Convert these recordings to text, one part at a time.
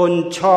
본차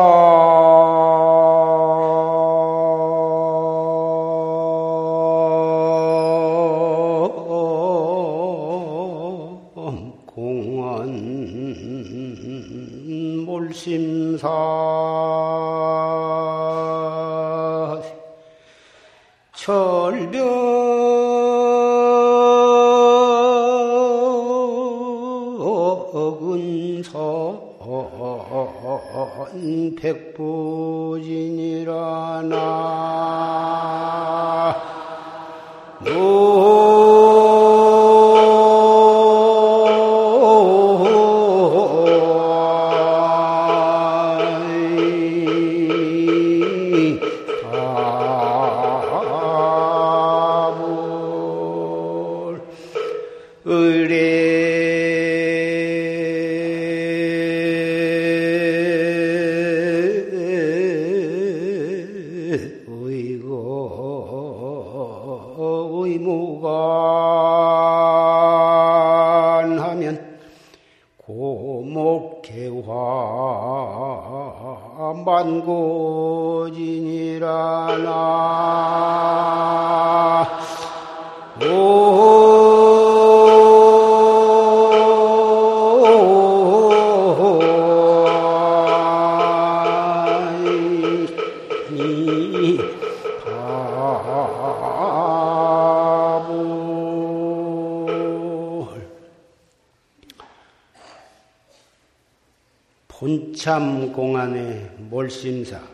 참 공안의 몰심사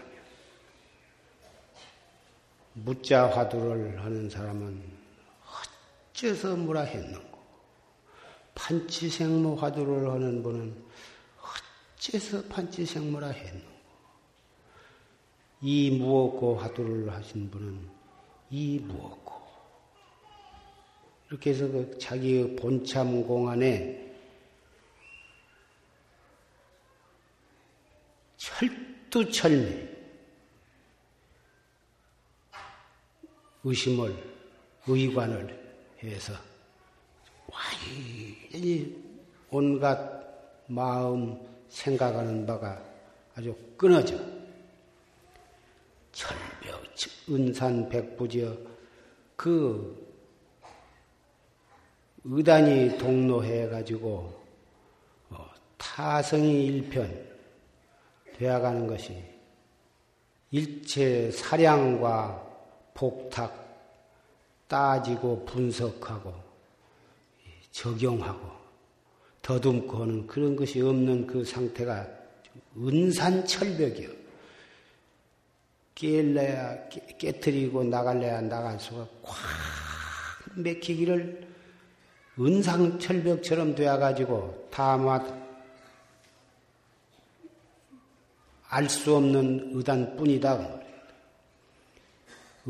무자 화두를 하는 사람은 어째서 뭐라 했는고? 판치생모 화두를 하는 분은 어째서 판치생모라 했는고? 이 무엇고 화두를 하신 분은 이 무엇고? 이렇게 해서 그 자기의 본참 공안에 철두철미 의심을 의관을 해서 완전히 온갖 마음 생각하는 바가 아주 끊어져. 철벽 은산 백부지어 그 의단이 동로해 가지고 어, 타성이 일편 되어가는 것이 일체 사량과 복탁 따지고 분석하고 적용하고 더듬고 하는 그런 것이 없는 그 상태가 은산철벽이요. 깨려야 깨뜨리고 나갈래야 나갈 수가 꽉 맥히기를 은상철벽처럼 되어가지고 다마 알 수 없는 의단뿐이다.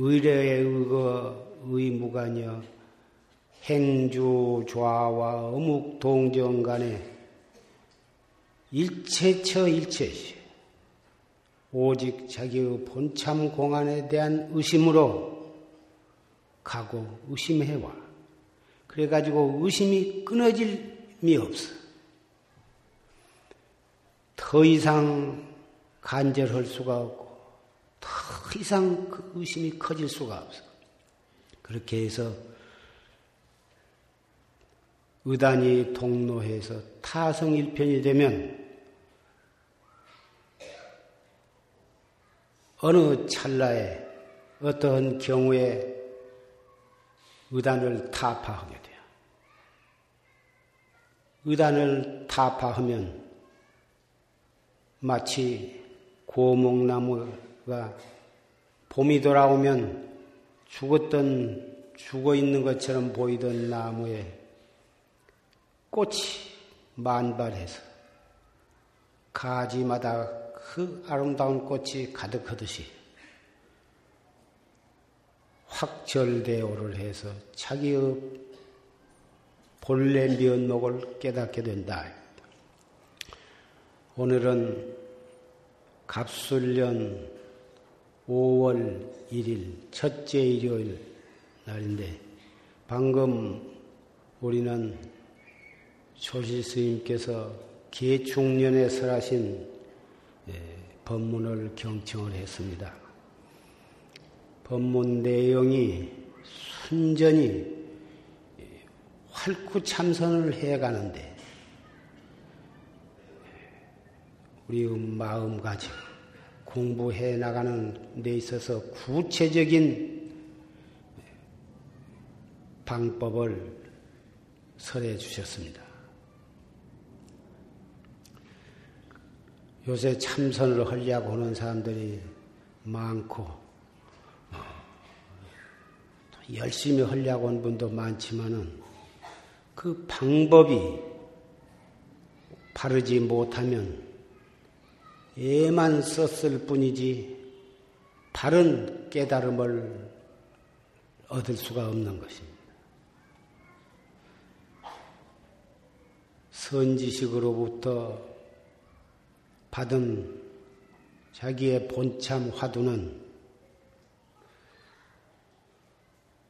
의례의 의거 의무가녀 행주 좌와 어묵 동정 간에 일체처 일체시 오직 자기의 본참 공안에 대한 의심으로 가고 의심해와. 그래가지고 의심이 끊어질 미 없어. 더 이상 간절할 수가 없고 더 이상 그 의심이 커질 수가 없어. 그렇게 해서 의단이 동로해서 타성일편이 되면 어느 찰나에 어떠한 경우에 의단을 타파하게 돼요. 의단을 타파하면 마치 고목나무가 봄이 돌아오면 죽었던 죽어 있는 것처럼 보이던 나무에 꽃이 만발해서 가지마다 그 아름다운 꽃이 가득하듯이 확절대오를 해서 자기의 본래 면목을 깨닫게 된다. 오늘은 갑술년 5월 1일 첫째 일요일 날인데 방금 우리는 조실 스님께서 개중년에 설하신 예, 법문을 경청을 했습니다. 법문 내용이 순전히 활구 참선을 해가는데 우리 마음가짐 공부해 나가는 데 있어서 구체적인 방법을 설해 주셨습니다. 요새 참선을 하려고 하는 사람들이 많고, 열심히 하려고 하는 분도 많지만은 그 방법이 바르지 못하면 애만 썼을 뿐이지 바른 깨달음을 얻을 수가 없는 것입니다. 선지식으로부터 받은 자기의 본참 화두는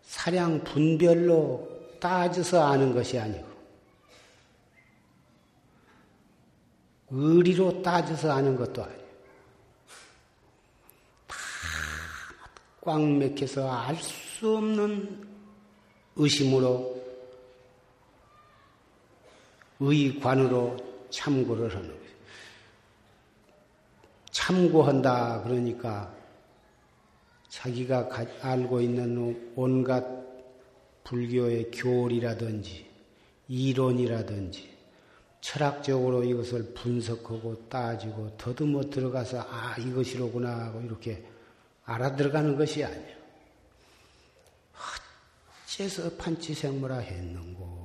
사량 분별로 따져서 아는 것이 아니고 의리로 따져서 아는 것도 아니에요. 꽉 맥혀서 알 수 없는 의심으로 의관으로 참고를 하는 거예요. 참고한다 그러니까 자기가 알고 있는 온갖 불교의 교리라든지 이론이라든지 철학적으로 이것을 분석하고 따지고 더듬어 들어가서 아 이것이로구나 하고 이렇게 알아들어가는 것이 아니야. 어째서 판치생물아 했는고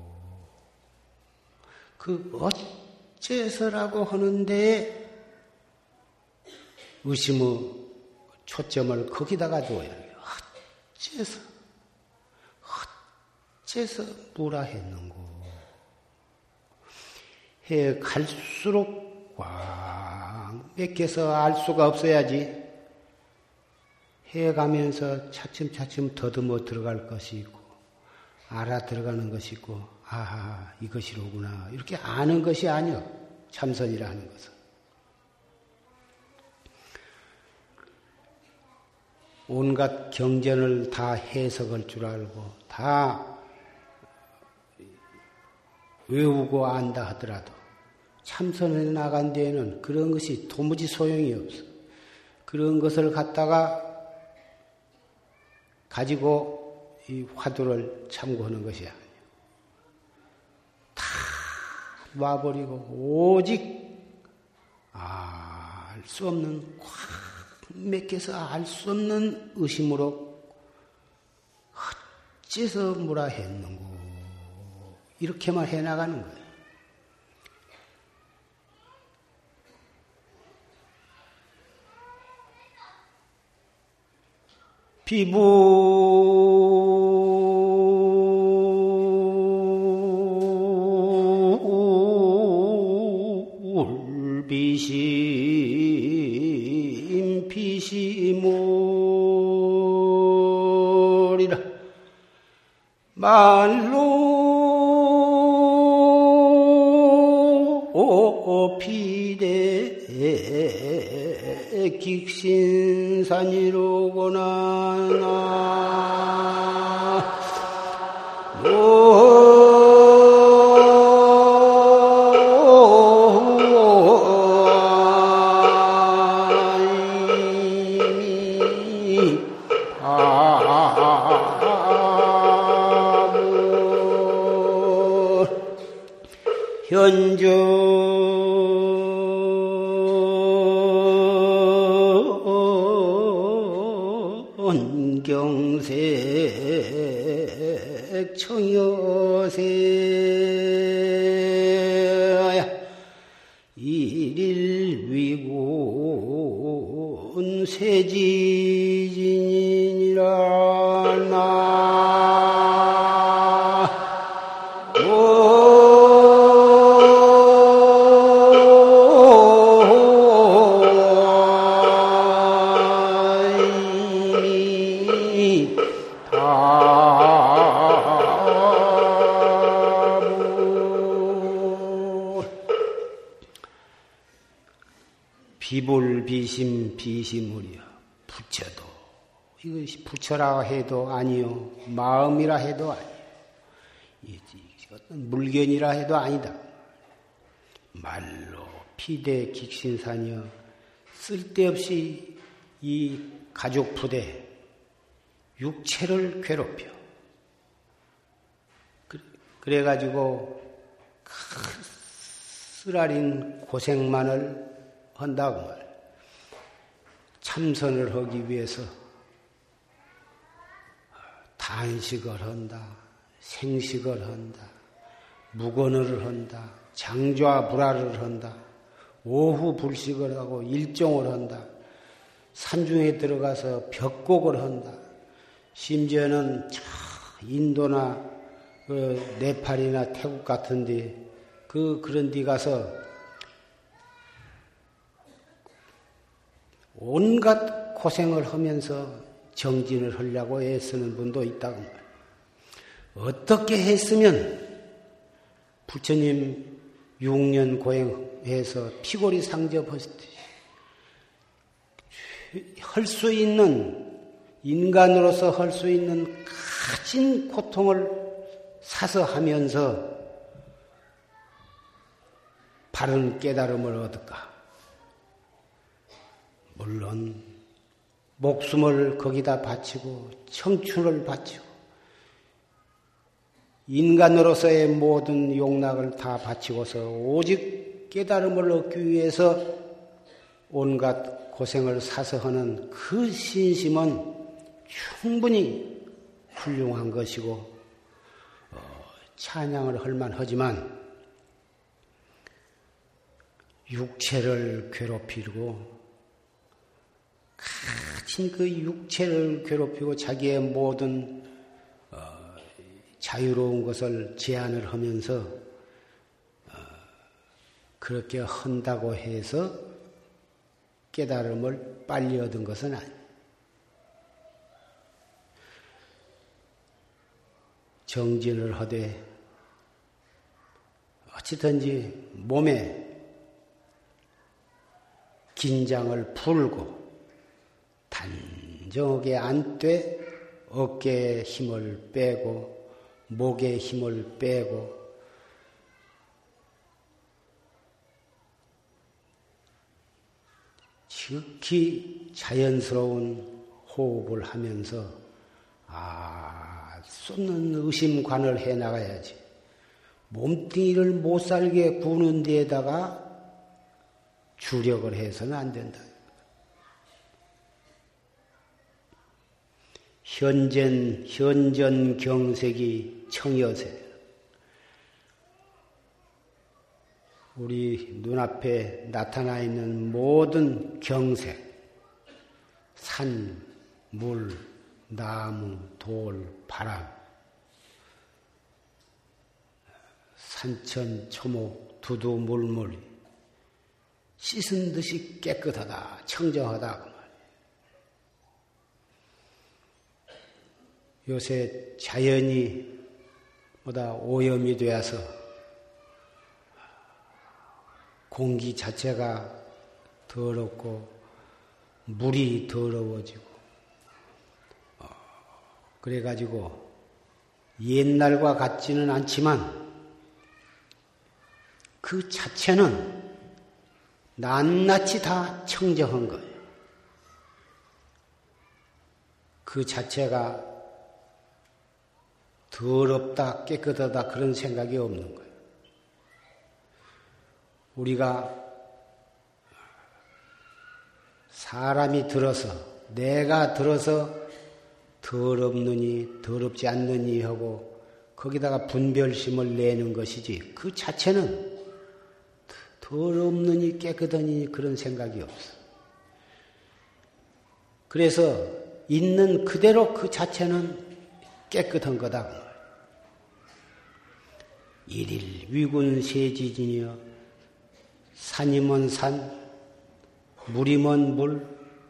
그 어째서라고 하는데 의심의 초점을 거기다가 둬야 해요. 어째서 어째서 뭐라 했는고 해 갈수록 꽉 맥혀서 알 수가 없어야지. 해 가면서 차츰차츰 더듬어 들어갈 것이 있고 알아 들어가는 것이 있고 아하 이것이로구나. 이렇게 아는 것이 아니요 참선이라 하는 것은. 온갖 경전을 다 해석할 줄 알고 다 외우고 안다 하더라도 참선해 나간 뒤에는 그런 것이 도무지 소용이 없어. 그런 것을 갖다가 가지고 이 화두를 참고하는 것이 아니에요. 다 놔버리고 오직 알수 없는 꽉 맥혀서 알 수 없는 의심으로 어째서 뭐라 했는고 이렇게만 해나가는 거예 요. 피부 울비심 피시몰이라 말로 피대 긱신산이로 கொஞ்சு 부처라 해도 아니요 마음이라 해도 아니요 어떤 물견이라 해도 아니다. 말로 피대 직신사녀 쓸데없이 이 가족 부대 육체를 괴롭혀. 그래가지고 쓰라린 고생만을 한다고 말. 참선을 하기 위해서 단식을 한다, 생식을 한다, 무건을 한다, 장좌 불화를 한다, 오후 불식을 하고 일종을 한다, 산중에 들어가서 벽곡을 한다, 심지어는 인도나 그 네팔이나 태국 같은데 그 그런 데 가서 온갖 고생을 하면서 정진을 하려고 애쓰는 분도 있다고 말. 어떻게 했으면 부처님 6년 고행해서 피골이 상접하셨듯이 할 수 있는 인간으로서 할 수 있는 가진 고통을 사서 하면서 바른 깨달음을 얻을까? 물론 목숨을 거기다 바치고 청춘을 바치고 인간으로서의 모든 용락을 다 바치고서 오직 깨달음을 얻기 위해서 온갖 고생을 사서 하는 그 신심은 충분히 훌륭한 것이고 어, 찬양을 할 만하지만 육체를 괴롭히고 가진 그 육체를 괴롭히고 자기의 모든 어, 자유로운 것을 제한을 하면서 어, 그렇게 한다고 해서 깨달음을 빨리 얻은 것은 아니에요. 정진을 하되 어찌든지 몸에 긴장을 풀고 단정하게 안되 어깨에 힘을 빼고 목에 힘을 빼고 지극히 자연스러운 호흡을 하면서 아 쏟는 의심관을 해 나가야지. 몸뚱이를 못 살게 구는 데에다가 주력을 해서는 안 된다. 현전, 현전 경색이 청여세. 우리 눈앞에 나타나 있는 모든 경색, 산, 물, 나무, 돌, 바람, 산천, 초목, 두두, 물물, 씻은 듯이 깨끗하다, 청정하다. 요새 자연이 보다 오염이 되어서 공기 자체가 더럽고 물이 더러워지고 어, 그래가지고 옛날과 같지는 않지만 그 자체는 낱낱이 다 청정한 거예요. 그 자체가 더럽다, 깨끗하다 그런 생각이 없는 거예요. 우리가 사람이 들어서, 내가 들어서 더럽느니, 더럽지 않느니 하고 거기다가 분별심을 내는 것이지 그 자체는 더럽느니 깨끗하니 그런 생각이 없어. 그래서 있는 그대로 그 자체는 깨끗한 거다. 일일 위군 세지진이여 산이면 산, 물이면 물,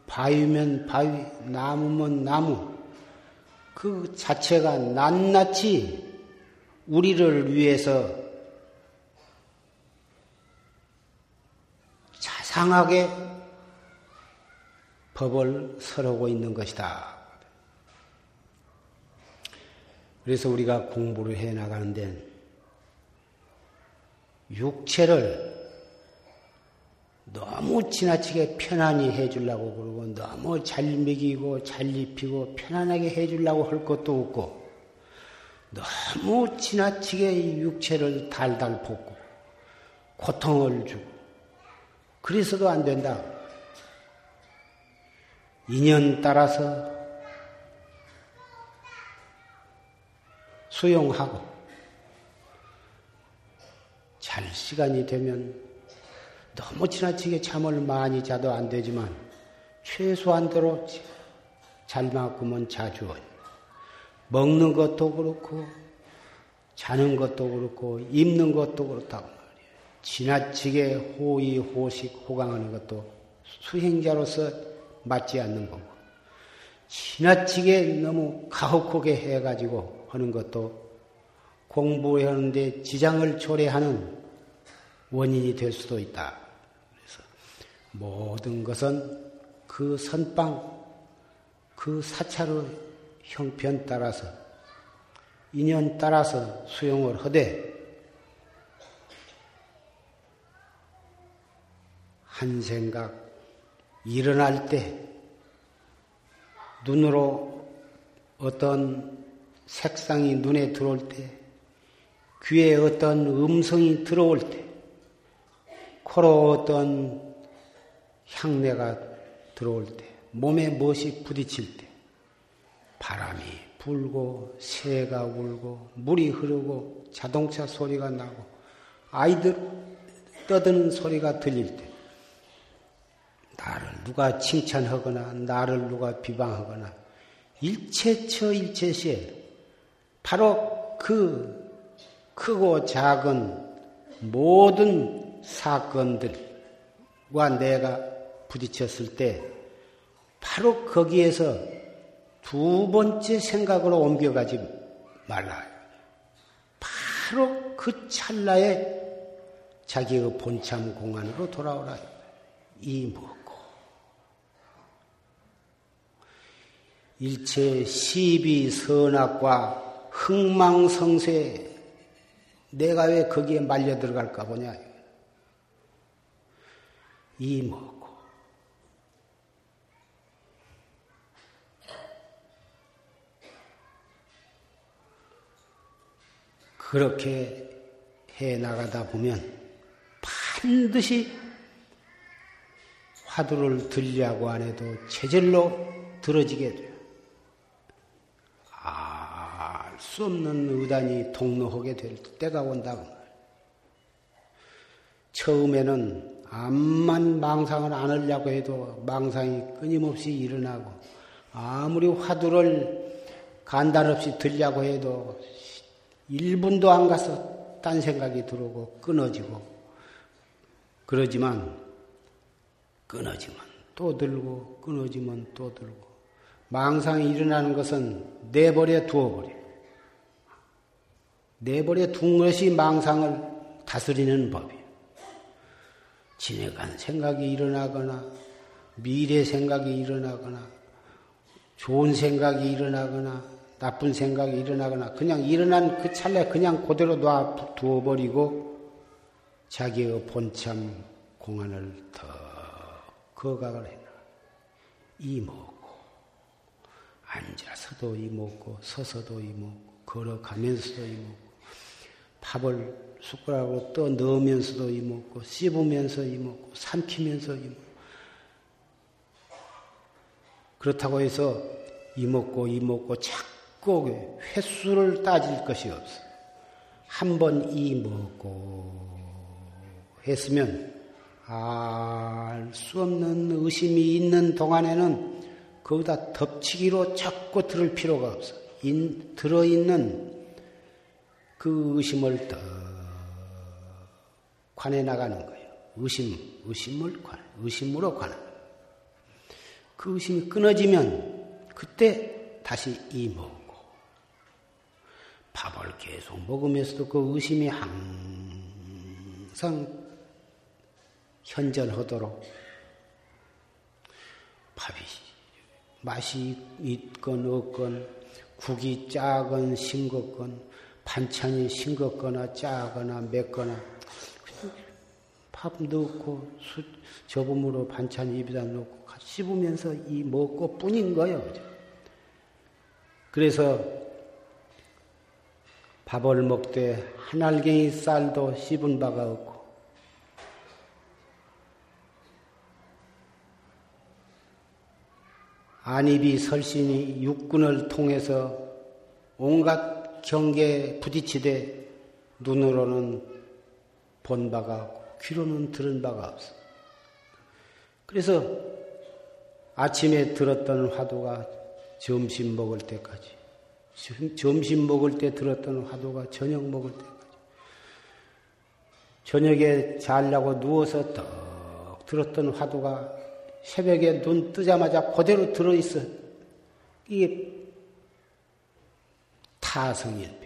바위면 바위, 나무면 나무. 그 자체가 낱낱이 우리를 위해서 자상하게 법을 설하고 있는 것이다. 그래서 우리가 공부를 해 나가는 데 육체를 너무 지나치게 편안히 해주려고 그러고 너무 잘 먹이고 잘 입히고 편안하게 해주려고 할 것도 없고 너무 지나치게 육체를 달달 볶고 고통을 주고 그래서도 안 된다. 인연 따라서 수용하고 잘 시간이 되면 너무 지나치게 잠을 많이 자도 안 되지만 최소한대로 잘만큼은 자주 먹는 것도 그렇고 자는 것도 그렇고 입는 것도 그렇다고 말이에요. 지나치게 호의 호식 호강하는 것도 수행자로서 맞지 않는 거고 지나치게 너무 가혹하게 해가지고 하는 것도 공부하는데 지장을 초래하는 원인이 될 수도 있다. 그래서 모든 것은 그 선방, 그 사찰의 형편 따라서 인연 따라서 수용을 하되 한 생각 일어날 때 눈으로 어떤 색상이 눈에 들어올 때, 귀에 어떤 음성이 들어올 때, 코로 어떤 향내가 들어올 때, 몸에 무엇이 부딪힐 때, 바람이 불고, 새가 울고, 물이 흐르고, 자동차 소리가 나고, 아이들 떠드는 소리가 들릴 때, 나를 누가 칭찬하거나, 나를 누가 비방하거나, 일체처 일체시에 바로 그 크고 작은 모든 사건들과 내가 부딪혔을 때 바로 거기에서 두 번째 생각으로 옮겨가지 말라. 바로 그 찰나에 자기의 본참 공안으로 돌아오라. 이 뭐고. 일체 시비 선악과 흥망성쇠 내가 왜 거기에 말려 들어갈까 보냐. 이 뭐고. 그렇게 해 나가다 보면 반드시 화두를 들려고 안 해도 체질로 들어지게 돼요. 수 없는 의단이 동로하게 될 때가 온다. 처음에는 암만 망상을 안 하려고 해도 망상이 끊임없이 일어나고 아무리 화두를 간단없이 들려고 해도 1분도 안 가서 딴 생각이 들어오고 끊어지고 그러지만 끊어지면 또 들고 끊어지면 또 들고 망상이 일어나는 것은 내버려 두어버려. 내버려 둔 것이 망상을 다스리는 법이에요. 지내간 생각이 일어나거나 미래 생각이 일어나거나 좋은 생각이 일어나거나 나쁜 생각이 일어나거나 그냥 일어난 그 찰나에 그냥 그대로 놔 두어버리고 자기의 본참 공안을 더 거각을 해놔. 이먹고 앉아서도 이먹고 서서도 이먹고 걸어가면서도 이먹고 밥을 숟가락으로 떠 넣으면서도 이먹고 씹으면서 이먹고 삼키면서 이먹고 그렇다고 해서 이먹고 이먹고 자꾸 횟수를 따질 것이 없어. 한 번 이먹고 했으면 알 수 없는 의심이 있는 동안에는 거기다 덮치기로 자꾸 들을 필요가 없어. 인, 들어있는 그 의심을 더 관해 나가는 거예요. 의심, 의심을 관, 의심으로 관한. 그 의심이 끊어지면 그때 다시 이 먹고 밥을 계속 먹으면서도 그 의심이 항상 현전하도록 밥이 맛이 있건 없건 국이 짜건 싱겁건 반찬이 싱겁거나 짜거나 맵거나 밥 넣고 수, 저음으로 반찬 입에다 넣고 씹으면서 이 먹고 뿐인 거예요. 그래서 밥을 먹되 한 알갱이 쌀도 씹은 바가 없고 안입이 설신이 육군을 통해서 온갖 경계에 부딪히되 눈으로는 본 바가 없고 귀로는 들은 바가 없어. 그래서 아침에 들었던 화두가 점심 먹을 때까지, 점심 먹을 때 들었던 화두가 저녁 먹을 때까지, 저녁에 자려고 누워서 떡 들었던 화두가 새벽에 눈 뜨자마자 그대로 들어있어. 이게 타성일병.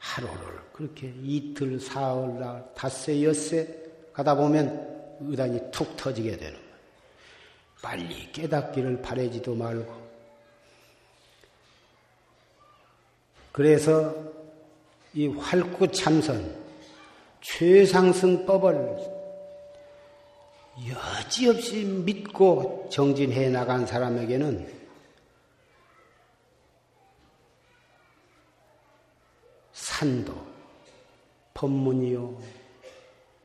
하루를 그렇게 이틀, 사흘, 날, 닷새, 엿새 가다 보면 의단이 툭 터지게 되는 거예요. 빨리 깨닫기를 바라지도 말고. 그래서 이 활구 참선, 최상승법을 여지없이 믿고 정진해 나간 사람에게는 산도 법문이요.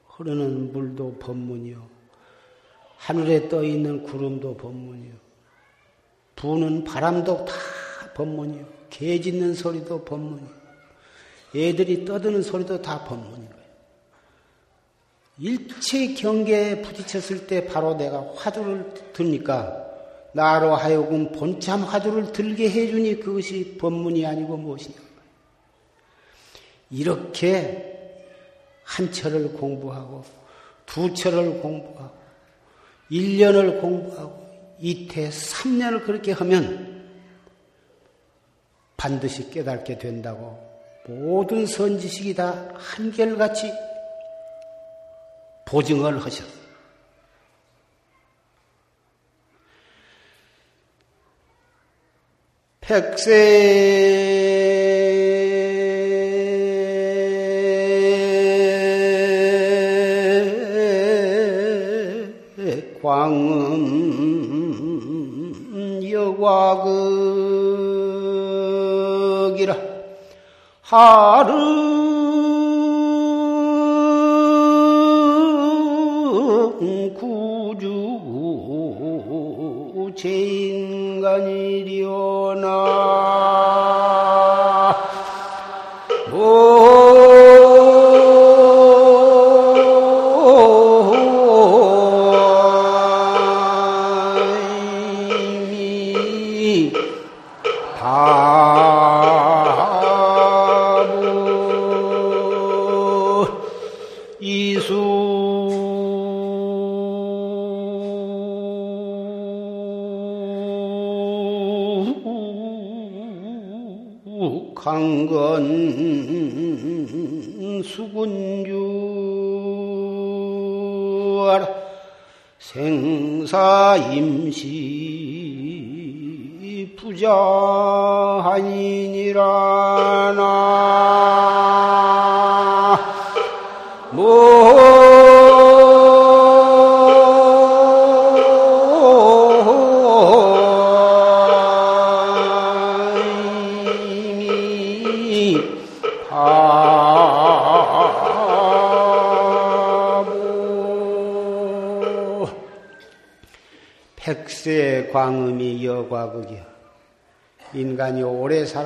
흐르는 물도 법문이요. 하늘에 떠 있는 구름도 법문이요. 부는 바람도 다 법문이요. 개 짖는 소리도 법문이요. 애들이 떠드는 소리도 다 법문인 거예요. 일체 경계에 부딪혔을 때 바로 내가 화두를 들니까 나로 하여금 본참 화두를 들게 해주니 그것이 법문이 아니고 무엇이냐. 이렇게 한 철을 공부하고 두 철을 공부하고 1년을 공부하고 이태 3년을 그렇게 하면 반드시 깨닫게 된다고 모든 선지식이 다 한결같이 보증을 하셨어요. 백세 하루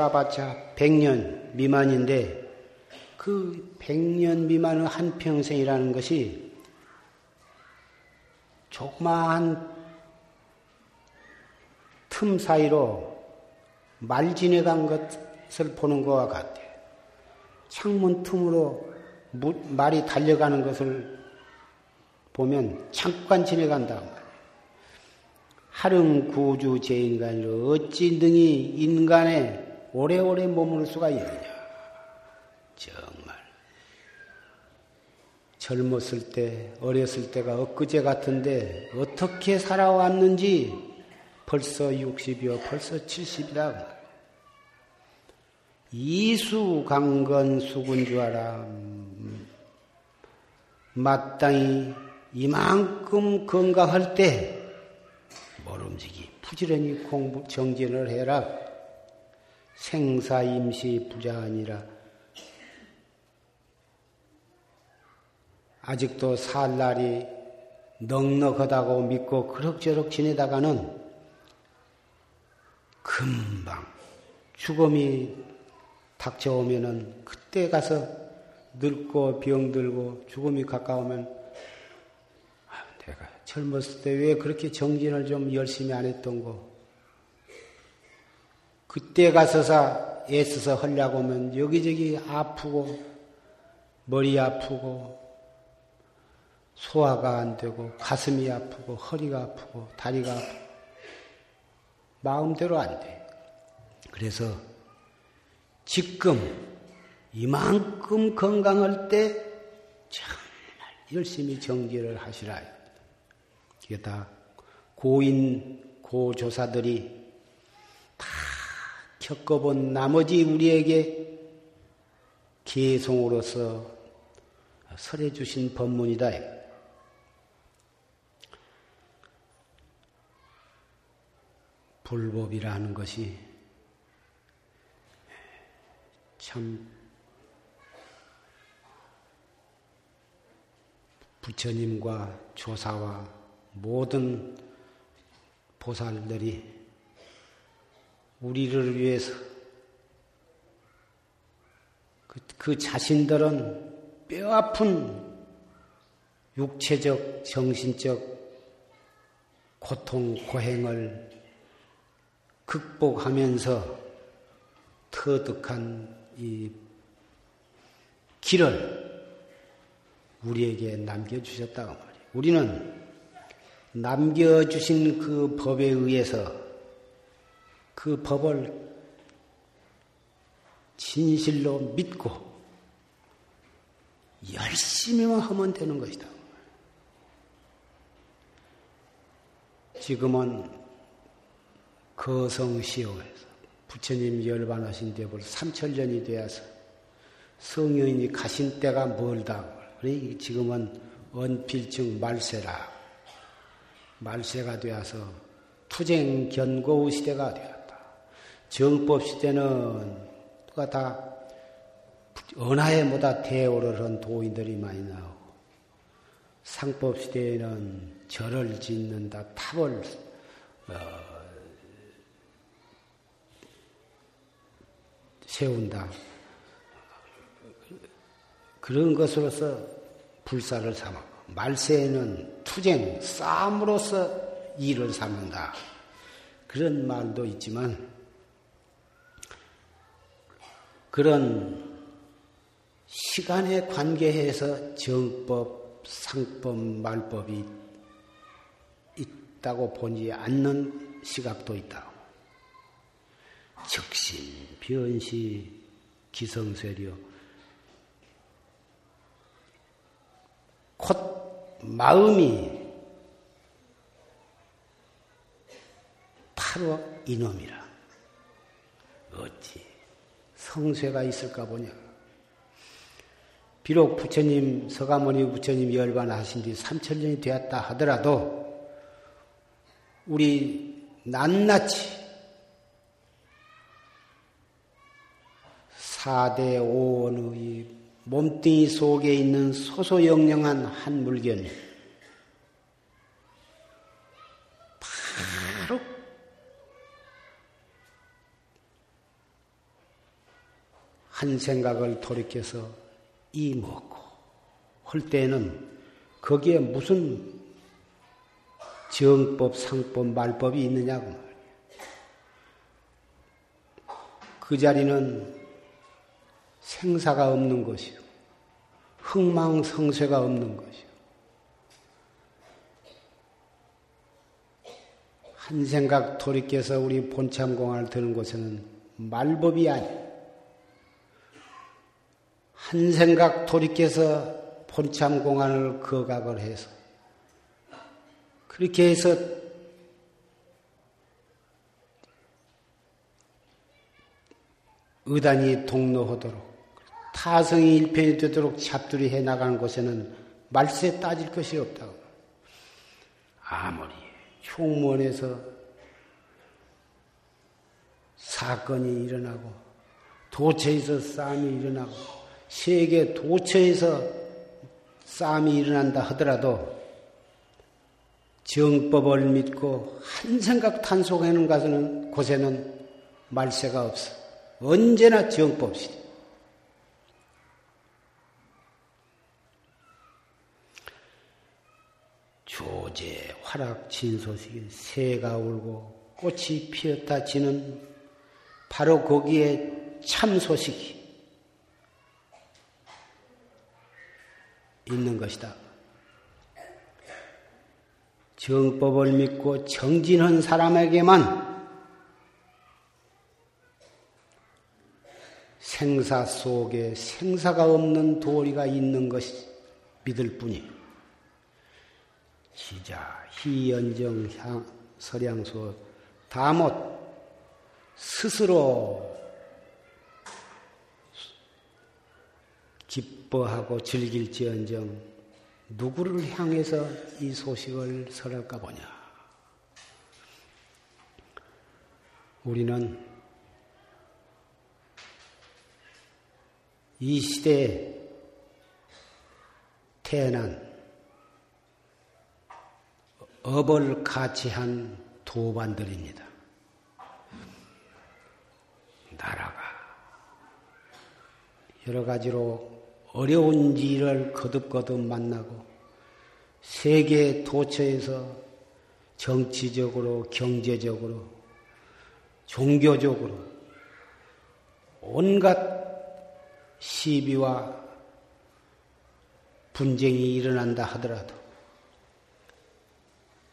살아봤자 100년 미만인데 그 100년 미만의 한평생이라는 것이 조그마한 틈 사이로 말 지내간 것을 보는 것과 같아. 창문 틈으로 말이 달려가는 것을 보면 잠깐 지내간다. 하름 구주 제인간으로 어찌 능히 인간에 오래오래 머물 수가 있느냐. 정말. 젊었을 때, 어렸을 때가 엊그제 같은데 어떻게 살아왔는지 벌써 60이요, 벌써 70이다. 이수강건 수군 줄 알아. 마땅히 이만큼 건강할 때 모름지기 부지런히 공부 정진을 해라. 생사 임시 부자 아니라 아직도 살 날이 넉넉하다고 믿고 그럭저럭 지내다가는 금방 죽음이 닥쳐오면은 그때 가서 늙고 병들고 죽음이 가까우면 아, 내가 젊었을 때 왜 그렇게 정진을 좀 열심히 안 했던 거 그때 가서서 애써서 하려고 하면 여기저기 아프고 머리 아프고 소화가 안 되고 가슴이 아프고 허리가 아프고 다리가 아프고 마음대로 안 돼. 그래서 지금 이만큼 건강할 때 정말 열심히 정지를 하시라. 이게 다 고인, 고조사들이 다 겪어본 나머지 우리에게 개송으로서 설해 주신 법문이다. 불법이라는 것이 참 부처님과 조사와 모든 보살들이 우리를 위해서 그, 그 자신들은 뼈 아픈 육체적, 정신적 고통, 고행을 극복하면서 터득한 이 길을 우리에게 남겨주셨다고 말이에요. 우리는 남겨주신 그 법에 의해서 그 법을 진실로 믿고 열심히만 하면 되는 것이다. 지금은 거성시효에서 부처님 열반하신 데 벌써 3천년이 되어서 성령이 가신 때가 멀다. 지금은 언필증 말세라. 말세가 되어서 투쟁 견고우 시대가 되었다. 정법 시대는 누가 다 언하에 보다 대오를 한 도인들이 많이 나오고 상법 시대에는 절을 짓는다, 탑을 어, 세운다. 그런 것으로서 불사를 삼아. 말세에는 투쟁, 싸움으로서 일을 삼는다. 그런 말도 있지만, 그런 시간에 관계해서 정법, 상법, 말법이 있다고 보지 않는 시각도 있다. 적신, 변시, 기성세려. 곧 마음이 바로 이놈이라. 어찌 성쇠가 있을까 보냐. 비록 부처님, 서가모니 부처님 열반하신 뒤 3천년이 되었다 하더라도 우리 낱낱이 사대 오원의 몸뚱이 속에 있는 소소영령한 한 물견이 바로 한 생각을 돌이켜서 이 먹고 할 때는 거기에 무슨 정법, 상법, 말법이 있느냐고 말이에요. 그 자리는 생사가 없는 것이요. 흥망성쇠가 없는 것이요. 한 생각 돌이켜서 우리 본참공안을 드는 곳에는 말법이 아니에요. 한 생각 돌이켜서 본참 공안을 거각을 해서 그렇게 해서 의단이 동로하도록 타성이 일편이 되도록 잡두리 해 나가는 곳에는 말세 따질 것이 없다고. 아무리 흉무원에서 사건이 일어나고 도처에서 싸움이 일어나고 세계 도처에서 싸움이 일어난다 하더라도 정법을 믿고 한 생각 탄속하는 것은 곳에는 말세가 없어. 언제나 정법 시대. 조제 화락 진소식이 새가 울고 꽃이 피었다 지는 바로 거기에 참 소식이 있는 것이다. 정법을 믿고 정진한 사람에게만 생사 속에 생사가 없는 도리가 있는 것이 믿을 뿐이에요. 시자, 희연정, 향, 설양소 다못 스스로 기뻐하고 즐길지언정 누구를 향해서 이 소식을 설할까 보냐. 우리는 이 시대에 태어난 업을 가치한 도반들입니다. 나라가 여러 가지로 어려운 일을 거듭거듭 만나고 세계 도처에서 정치적으로, 경제적으로, 종교적으로 온갖 시비와 분쟁이 일어난다 하더라도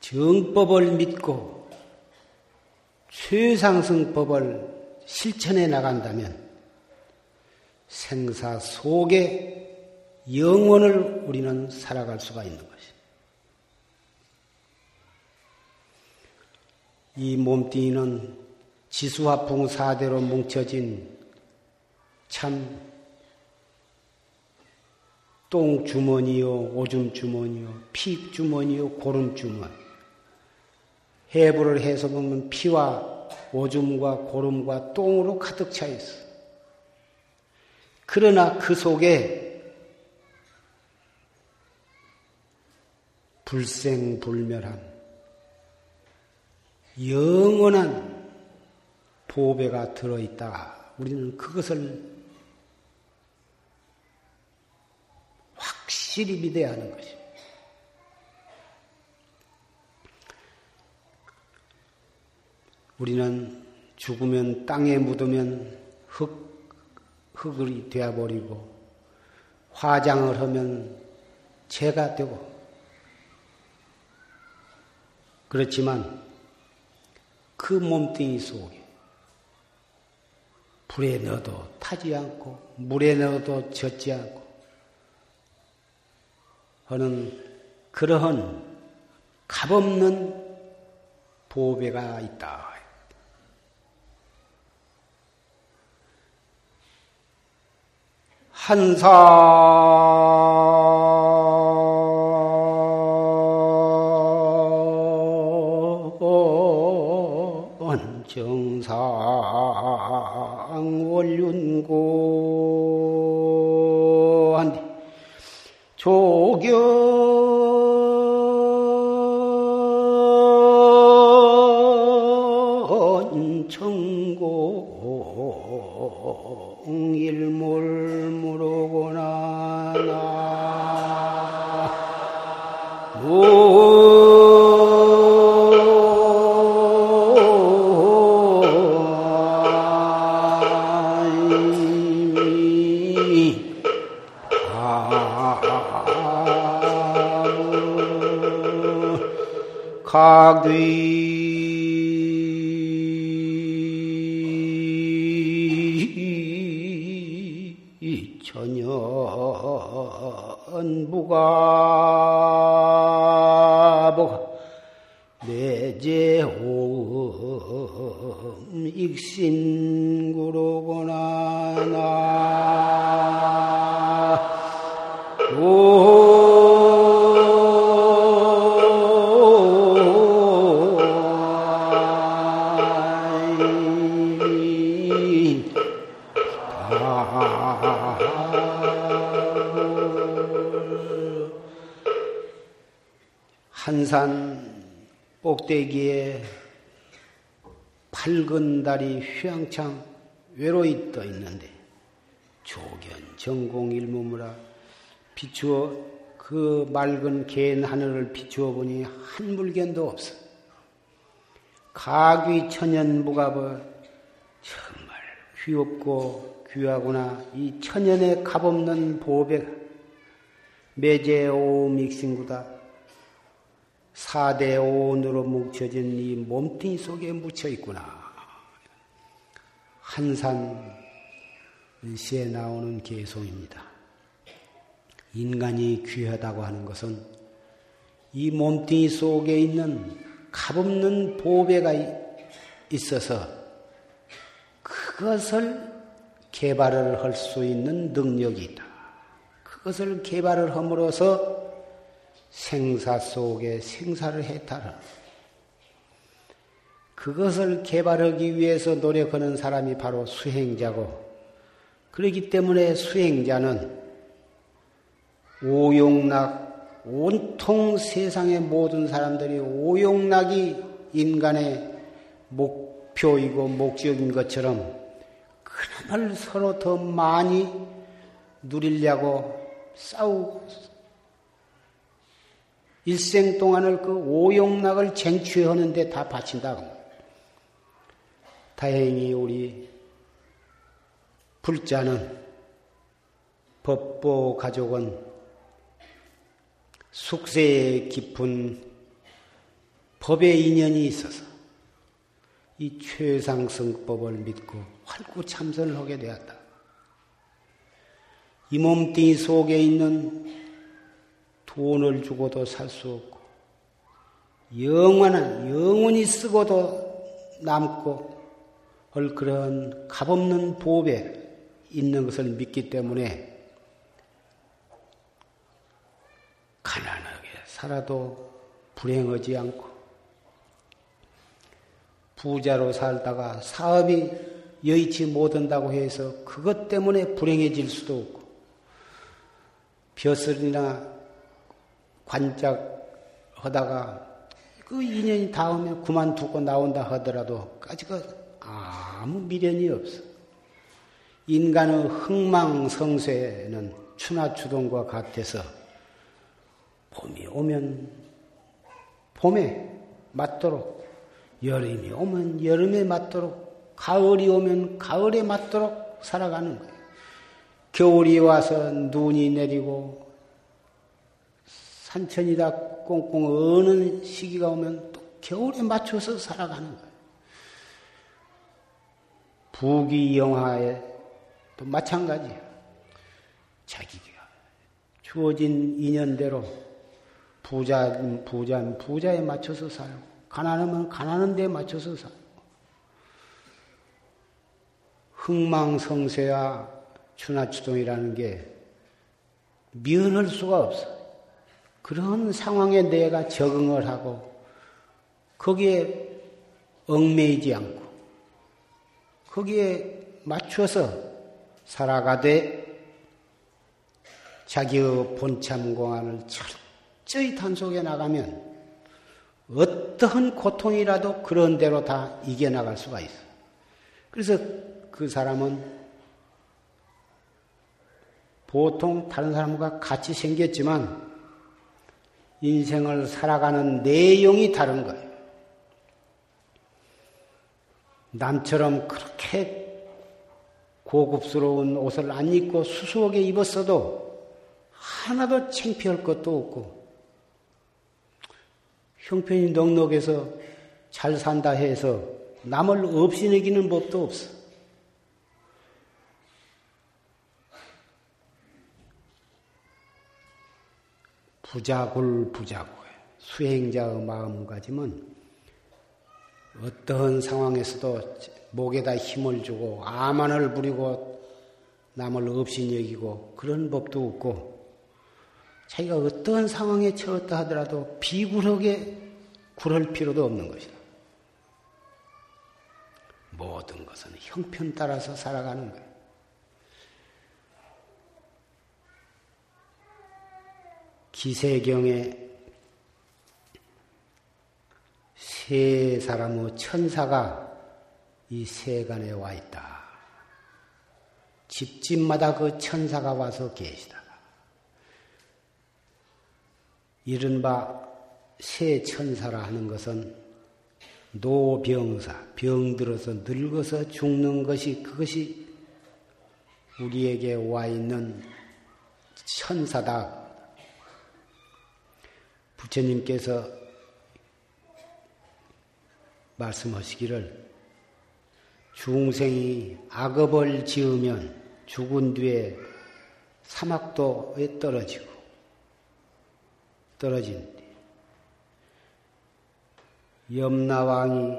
정법을 믿고 최상승법을 실천해 나간다면 생사 속에 영원을 우리는 살아갈 수가 있는 것입니다. 이 몸뚱이는 지수화풍 사대로 뭉쳐진 참 똥주머니요, 오줌주머니요, 피주머니요, 고름주머니. 해부를 해서 보면 피와 오줌과 고름과 똥으로 가득 차 있어. 그러나 그 속에 불생불멸한 영원한 보배가 들어있다. 우리는 그것을 확실히 믿어야 하는 것입니다. 우리는 죽으면 땅에 묻으면 흙, 흙이 되어버리고, 화장을 하면 재가 되고, 그렇지만 그 몸뚱이 속에 불에 넣어도 타지 않고, 물에 넣어도 젖지 않고, 하는 그러한 값없는 보배가 있다. 한산 정상 원륜고 한디 조견 청공 일몰 전연부가 뭐가 내제옴 익신 꼭대기에 밝은 달이 휘황창 외로이 떠 있는데 조견 전공 일무무라 비추어 그 맑은 개인 하늘을 비추어 보니 한 물견도 없어. 가귀 천연 무갑을 정말 귀엽고 귀하구나. 이 천연의 값없는 보배 매제오 믹싱구다. 사대 오온으로 뭉쳐진 이 몸뚱이 속에 묻혀 있구나. 한산 시에 나오는 개송입니다. 인간이 귀하다고 하는 것은 이 몸뚱이 속에 있는 값없는 보배가 있어서 그것을 개발을 할 수 있는 능력이 있다. 그것을 개발을 함으로써 생사 속에 생사를 해탈하는 그것을 개발하기 위해서 노력하는 사람이 바로 수행자고 그렇기 때문에 수행자는 오용락 온통 세상의 모든 사람들이 오용락이 인간의 목표이고 목적인 것처럼 그놈을 서로 더 많이 누리려고 싸우고 일생 동안을 그 오용락을 쟁취하는 데 다 바친다. 다행히 우리 불자는 법보 가족은 숙세에 깊은 법의 인연이 있어서 이 최상승법을 믿고 활구 참선을 하게 되었다. 이 몸뚱이 속에 있는 돈을 주고도 살 수 없고 영원한 영원히 쓰고도 남고 할 그런 값없는 보배 있는 것을 믿기 때문에 가난하게 살아도 불행하지 않고 부자로 살다가 사업이 여의치 못한다고 해서 그것 때문에 불행해질 수도 없고 벼슬이나 관짝 하다가 그 인연이 닿으면 그만두고 나온다 하더라도 까지가 아무 미련이 없어. 인간의 흥망성쇠는 추나추동과 같아서 봄이 오면 봄에 맞도록 여름이 오면 여름에 맞도록 가을이 오면 가을에 맞도록 살아가는 거예요. 겨울이 와서 눈이 내리고 산천이 다 꽁꽁 어는 시기가 오면 또 겨울에 맞춰서 살아가는 거예요. 부귀 영화에 또 마찬가지예요. 자기가 주어진 인연대로 부자, 부자, 부자에 맞춰서 살고, 가난하면 가난한 데 맞춰서 살고, 흥망성쇠와 추나추동이라는 게 미연할 수가 없어. 그런 상황에 내가 적응을 하고 거기에 얽매이지 않고 거기에 맞춰서 살아가되 자기의 본참 공안을 철저히 단속해 나가면 어떠한 고통이라도 그런 대로 다 이겨나갈 수가 있어. 그래서 그 사람은 보통 다른 사람과 같이 생겼지만 인생을 살아가는 내용이 다른 거예요. 남처럼 그렇게 고급스러운 옷을 안 입고 수수하게 입었어도 하나도 창피할 것도 없고 형편이 넉넉해서 잘 산다 해서 남을 없이내기는 법도 없어. 부자굴 부자굴 수행자의 마음가짐은 어떠한 상황에서도 목에다 힘을 주고 아만을 부리고 남을 없인 여기고 그런 법도 없고 자기가 어떤 상황에 처했다 하더라도 비굴하게 굴할 필요도 없는 것이다. 모든 것은 형편 따라서 살아가는 거예 기세경에 세 사람의 천사가 이 세간에 와 있다. 집집마다 그 천사가 와서 계시다. 이른바 세 천사라 하는 것은 노병사, 병들어서 늙어서 죽는 것이 그것이 우리에게 와 있는 천사다. 부처님께서 말씀하시기를 중생이 악업을 지으면 죽은 뒤에 사막도에 떨어지고 떨어진 뒤? 염라왕이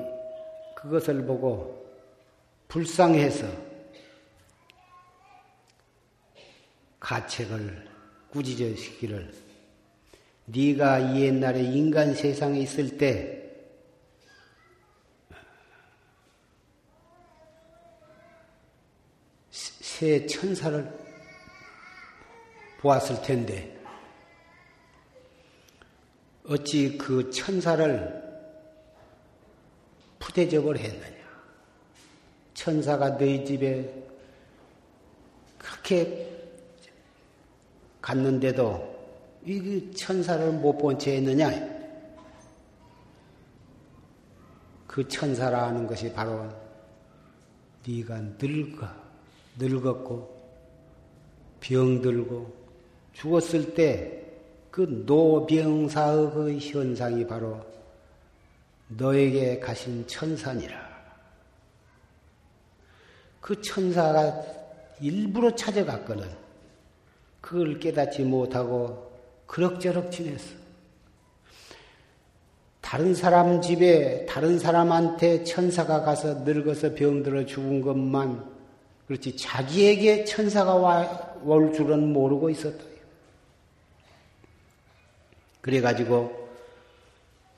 그것을 보고 불쌍해서 가책을 꾸짖으시기를 네가 옛날에 인간 세상에 있을 때 새 천사를 보았을 텐데 어찌 그 천사를 푸대접을 했느냐? 천사가 너희 집에 그렇게 갔는데도 이 천사를 못 본 채 했느냐? 그 천사라는 것이 바로 네가 늙어 늙었고 병들고 죽었을 때 그 노병사의 그 현상이 바로 너에게 가신 천사니라. 그 천사가 일부러 찾아갔거든. 그걸 깨닫지 못하고 그럭저럭 지냈어. 다른 사람 집에 다른 사람한테 천사가 가서 늙어서 병들어 죽은 것만 그렇지 자기에게 천사가 와, 올 줄은 모르고 있었다. 그래가지고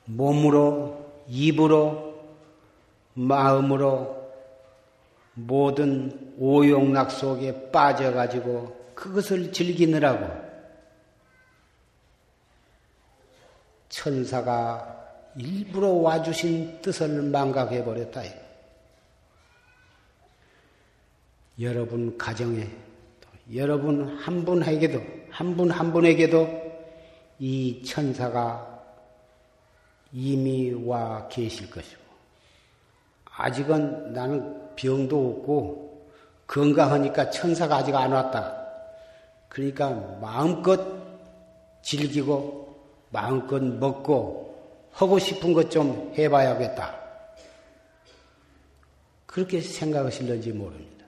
몸으로, 입으로, 마음으로 모든 오용락 속에 빠져가지고 그것을 즐기느라고 천사가 일부러 와주신 뜻을 망각해버렸다. 여러분 가정에 여러분 한 분에게도 한 분한 한 분에게도 이 천사가 이미 와 계실 것이고 아직은 나는 병도 없고 건강하니까 천사가 아직 안 왔다. 그러니까 마음껏 즐기고 마음껏 먹고 하고 싶은 것 좀 해봐야겠다. 그렇게 생각하실는지 모릅니다.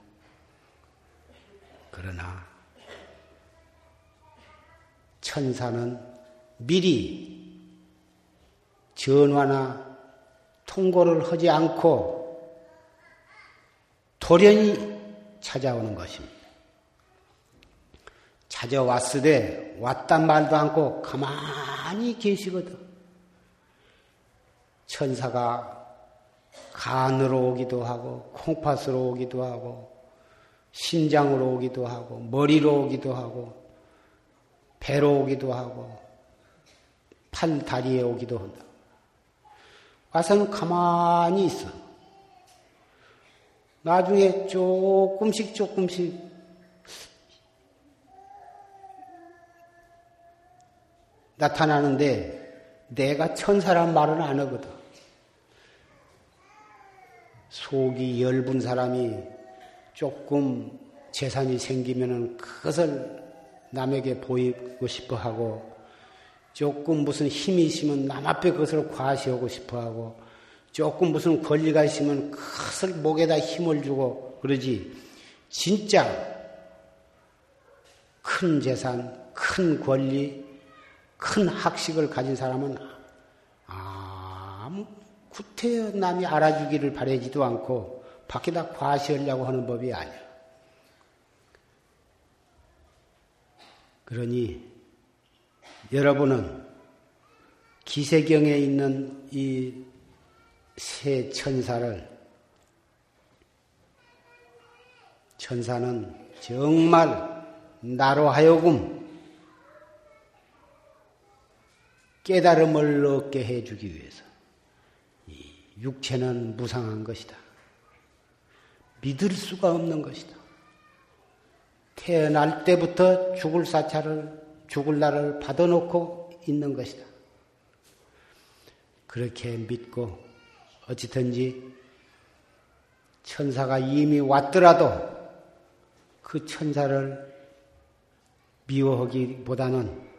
그러나 천사는 미리 전화나 통고를 하지 않고 돌연히 찾아오는 것입니다. 찾아왔으되 왔단 말도 않고 가만 히 계시거든. 천사가 간으로 오기도 하고 콩팥으로 오기도 하고 심장으로 오기도 하고, 머리로 오기도 하고, 배로 오기도 하고, 팔, 다리에 오기도 한다. 와서는 가만히 있어. 나중에 조금씩 조금씩 나타나는데 내가 천사란 말은 안 하거든. 속이 엷은 사람이 조금 재산이 생기면은 그것을 남에게 보이고 싶어 하고 조금 무슨 힘이 있으면 남 앞에 그것을 과시하고 싶어 하고 조금 무슨 권리가 있으면 그것을 목에다 힘을 주고 그러지 진짜 큰 재산, 큰 권리, 큰 학식을 가진 사람은 아무 구태여 남이 알아주기를 바라지도 않고 밖에다 과시하려고 하는 법이 아니야. 그러니 여러분은 기세경에 있는 이 세 천사를 천사는 정말 나로 하여금 깨달음을 얻게 해주기 위해서 이 육체는 무상한 것이다. 믿을 수가 없는 것이다. 태어날 때부터 죽을 사찰을 죽을 날을 받아놓고 있는 것이다. 그렇게 믿고 어찌든지 천사가 이미 왔더라도 그 천사를 미워하기보다는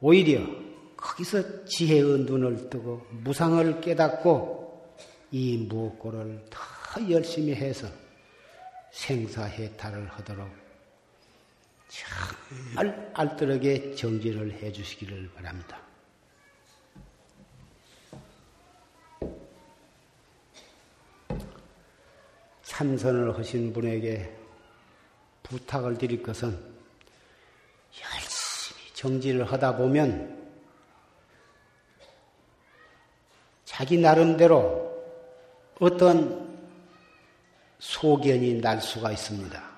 오히려 거기서 지혜의 눈을 뜨고 무상을 깨닫고 이 무엇고를 더 열심히 해서 생사해탈을 하도록 정말 알뜰하게 정진을 해 주시기를 바랍니다. 참선을 하신 분에게 부탁을 드릴 것은 열심히 정진을 하다 보면 자기 나름대로 어떤 소견이 날 수가 있습니다.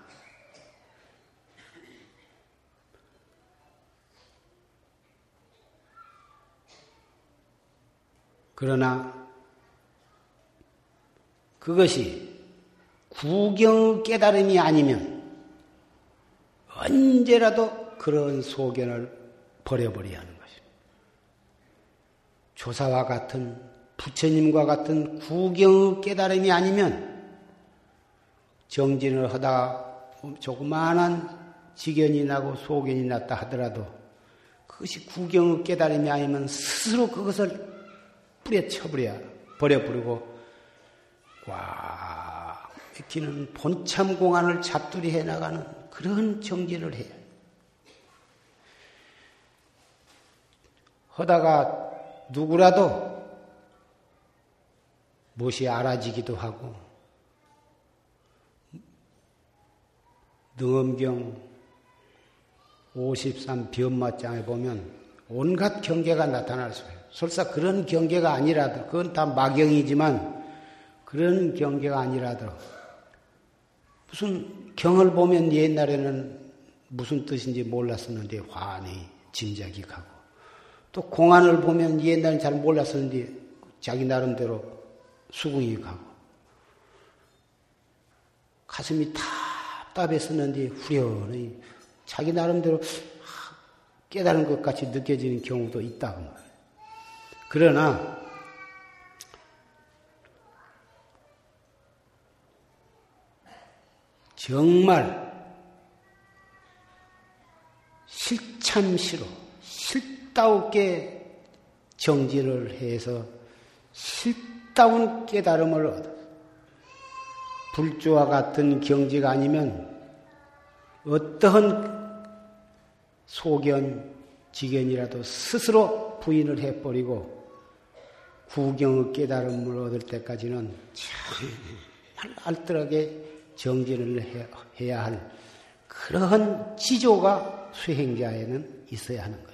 그러나 그것이 구경 깨달음이 아니면 언제라도 그런 소견을 버려버려야 하는 것입니다. 조사와 같은 부처님과 같은 구경 깨달음이 아니면 정진을 하다 조그마한 지견이 나고 소견이 났다 하더라도 그것이 구경 깨달음이 아니면 스스로 그것을 뿌려쳐버려 버려버리고 꽉 맥히는 본참 공안을 잡두리 해나가는 그런 정진을 해요. 하다가 누구라도 무엇이 알아지기도 하고 능엄경 53 변마장에 보면 온갖 경계가 나타날 수 있어요. 설사 그런 경계가 아니라도 그건 다 마경이지만 그런 경계가 아니라도 무슨 경을 보면 옛날에는 무슨 뜻인지 몰랐었는데 환히 짐작이 가고 또 공안을 보면 옛날엔 잘 몰랐었는데 자기 나름대로 수긍이 가고 가슴이 답답했었는데 후련히 자기 나름대로 깨달은 것 같이 느껴지는 경우도 있다고 말이에요. 그러나 정말 실참시로 실다우게 정지를 해서 실 다운 깨달음을 얻어 불조와 같은 경지가 아니면 어떠한 소견, 지견이라도 스스로 부인을 해버리고 구경의 깨달음을 얻을 때까지는 정말 알뜰하게 정진을 해야 할 그러한 지조가 수행자에는 있어야 하는 거예요.